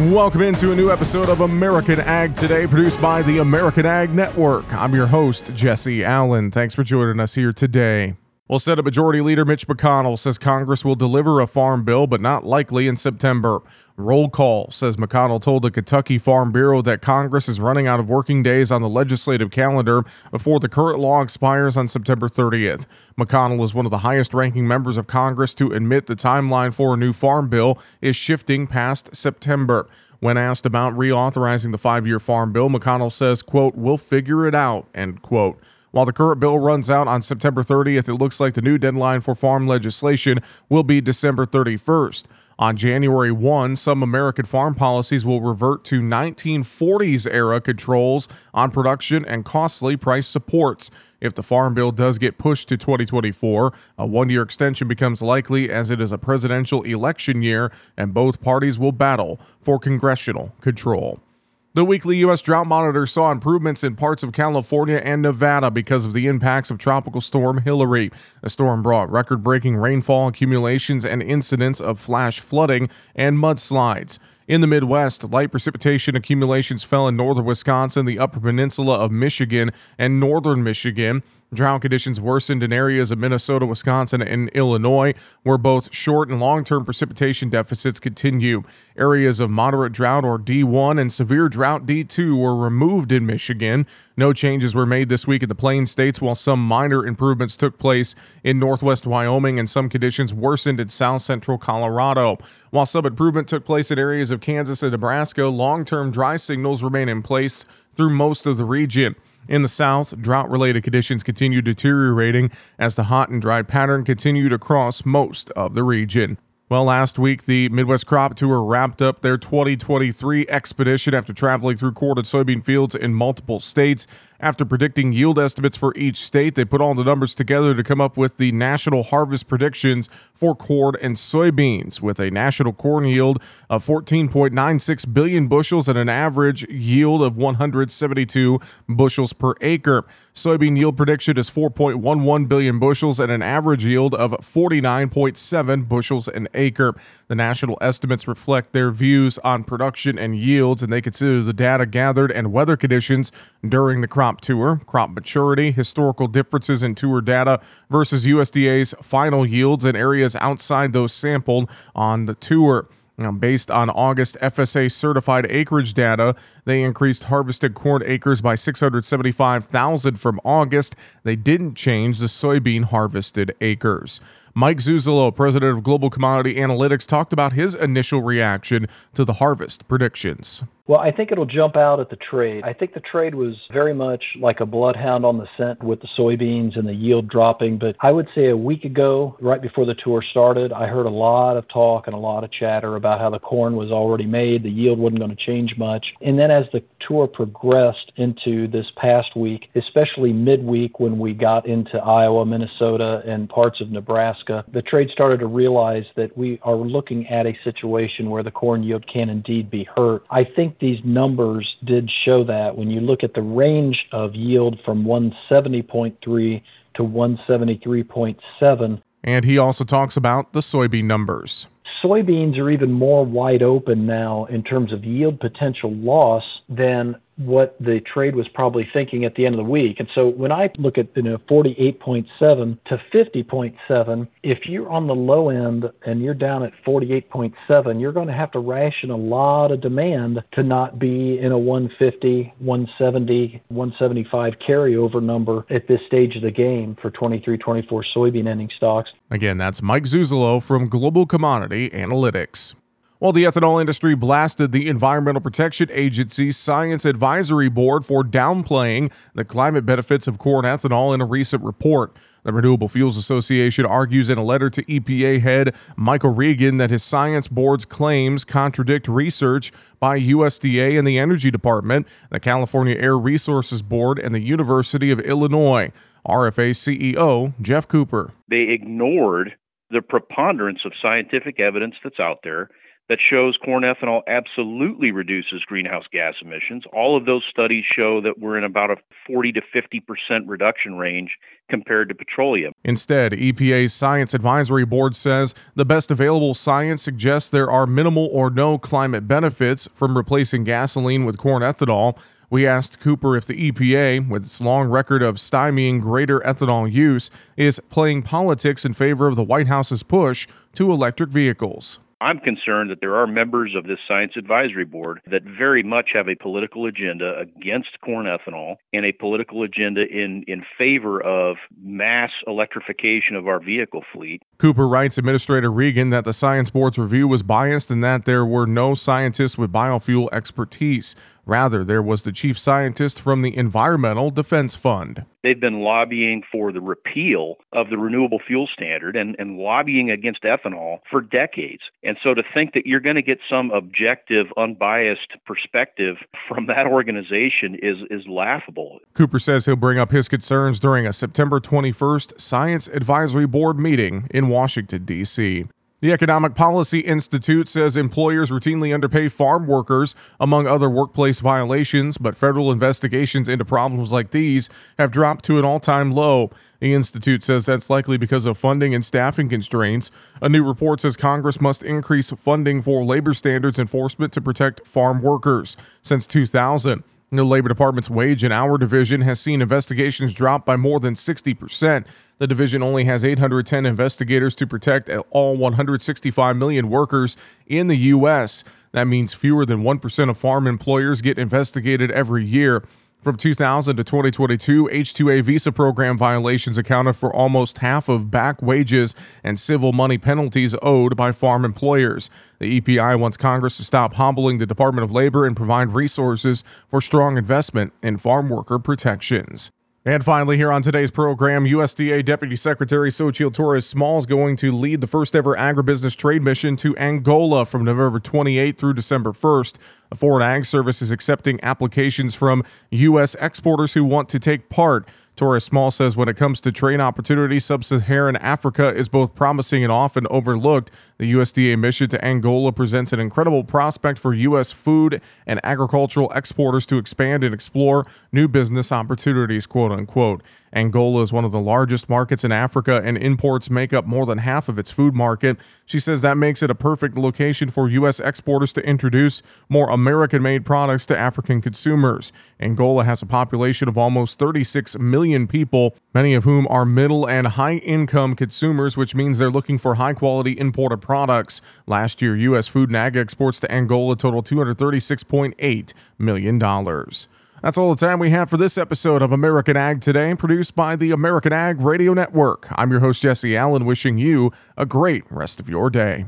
Welcome into a new episode of American Ag Today, produced by the American Ag Network. I'm your host, Jesse Allen. Thanks for joining us here today. Well, Senate Majority Leader Mitch McConnell says Congress will deliver a farm bill, but not likely in September. Roll call, says McConnell told the Kentucky Farm Bureau that Congress is running out of working days on the legislative calendar before the current law expires on September 30th. McConnell is one of the highest ranking members of Congress to admit the timeline for a new farm bill is shifting past September. When asked about reauthorizing the five year farm bill, McConnell says, quote, we'll figure it out, end quote. While the current bill runs out on September 30th, it looks like the new deadline for farm legislation will be December 31st. On January 1, some American farm policies will revert to 1940s era controls on production and costly price supports. If the Farm Bill does get pushed to 2024, a one year extension becomes likely as it is a presidential election year and both parties will battle for congressional control. The weekly U.S. Drought Monitor saw improvements in parts of California and Nevada because of the impacts of Tropical Storm Hilary. The storm brought record breaking rainfall accumulations and incidents of flash flooding and mudslides. In the Midwest, light precipitation accumulations fell in northern Wisconsin, the upper peninsula of Michigan, and northern Michigan. Drought conditions worsened in areas of Minnesota, Wisconsin, and Illinois, where both short and long term precipitation deficits continue. Areas of moderate drought or D1 and severe drought D2 were removed in Michigan. No changes were made this week in the Plain States, while some minor improvements took place in northwest Wyoming and some conditions worsened in south central Colorado. While some improvement took place in areas of Kansas and Nebraska, long term dry signals remain in place through most of the region. In the south, drought related conditions continue deteriorating as the hot and dry pattern continued across most of the region. Well, last week, the Midwest Crop Tour wrapped up their 2023 expedition after traveling through corn and soybean fields in multiple states. After predicting yield estimates for each state, they put all the numbers together to come up with the national harvest predictions for corn and soybeans, with a national corn yield of 14.96 billion bushels and an average yield of 172 bushels per acre. Soybean yield prediction is 4.11 billion bushels and an average yield of 49.7 bushels an acre. The national estimates reflect their views on production and yields, and they consider the data gathered and weather conditions during the crop tour, crop maturity, historical differences in tour data versus USDA's final yields in areas outside those sampled on the tour. Now, based on August FSA certified acreage data, they increased harvested corn acres by 675,000 from August. They didn't change the soybean harvested acres. Mike Zuzolo, president of Global Commodity Analytics, talked about his initial reaction to the harvest predictions. Well, I think it'll jump out at the trade. I think the trade was very much like a bloodhound on the scent with the soybeans and the yield dropping. But I would say a week ago, right before the tour started, I heard a lot of talk and a lot of chatter about how the corn was already made, the yield wasn't going to change much. And then as the tour progressed into this past week, especially midweek when we got into Iowa, Minnesota, and parts of Nebraska, the trade started to realize that we are looking at a situation where the corn yield can indeed be hurt. I think these numbers did show that when you look at the range of yield from 170.3 to 173.7. And he also talks about the soybean numbers. Soybeans are even more wide open now in terms of yield potential loss than what the trade was probably thinking at the end of the week. And so when I look at you know 48.7 to 50.7, if you're on the low end and you're down at 48.7, you're going to have to ration a lot of demand to not be in a 150, 170, 175 carryover number at this stage of the game for 23 24 soybean ending stocks. Again, that's Mike Zuzolo from Global Commodity Analytics. While the ethanol industry blasted the Environmental Protection Agency's Science Advisory Board for downplaying the climate benefits of corn ethanol in a recent report. The Renewable Fuels Association argues in a letter to EPA head Michael Regan that his science board's claims contradict research by USDA and the Energy Department, the California Air Resources Board, and the University of Illinois. RFA CEO Geoff Cooper. They ignored the preponderance of scientific evidence that's out there that shows corn ethanol absolutely reduces greenhouse gas emissions. All of those studies show that we're in about a 40 to 50% reduction range compared to petroleum. Instead, EPA's Science Advisory Board says the best available science suggests there are minimal or no climate benefits from replacing gasoline with corn ethanol. We asked Cooper if the EPA, with its long record of stymieing greater ethanol use, is playing politics in favor of the White House's push to electric vehicles. I'm concerned that there are members of this science advisory board that very much have a political agenda against corn ethanol and a political agenda in, in favor of mass electrification of our vehicle fleet. Cooper writes Administrator Regan that the science board's review was biased and that there were no scientists with biofuel expertise. Rather, there was the chief scientist from the Environmental Defense Fund. They've been lobbying for the repeal of the renewable fuel standard and, and lobbying against ethanol for decades. And so to think that you're going to get some objective, unbiased perspective from that organization is, is laughable. Cooper says he'll bring up his concerns during a September 21st Science Advisory Board meeting in Washington, D.C. The Economic Policy Institute says employers routinely underpay farm workers, among other workplace violations, but federal investigations into problems like these have dropped to an all time low. The Institute says that's likely because of funding and staffing constraints. A new report says Congress must increase funding for labor standards enforcement to protect farm workers. Since 2000, the Labor Department's wage and hour division has seen investigations drop by more than 60%. The division only has 810 investigators to protect all 165 million workers in the U.S. That means fewer than 1% of farm employers get investigated every year. From 2000 to 2022, H-2A visa program violations accounted for almost half of back wages and civil money penalties owed by farm employers. The EPI wants Congress to stop hobbling the Department of Labor and provide resources for strong investment in farm worker protections. And finally, here on today's program, USDA Deputy Secretary Xochitl Torres Small is going to lead the first ever agribusiness trade mission to Angola from November 28 through December 1st. The Foreign Ag Service is accepting applications from U.S. exporters who want to take part. Torres Small says when it comes to trade opportunities, sub Saharan Africa is both promising and often overlooked. The USDA mission to Angola presents an incredible prospect for U.S. food and agricultural exporters to expand and explore new business opportunities, quote unquote. Angola is one of the largest markets in Africa, and imports make up more than half of its food market. She says that makes it a perfect location for U.S. exporters to introduce more American made products to African consumers. Angola has a population of almost 36 million people, many of whom are middle and high income consumers, which means they're looking for high quality imported products. Last year, U.S. food and ag exports to Angola totaled $236.8 million. That's all the time we have for this episode of American Ag Today, produced by the American Ag Radio Network. I'm your host, Jesse Allen, wishing you a great rest of your day.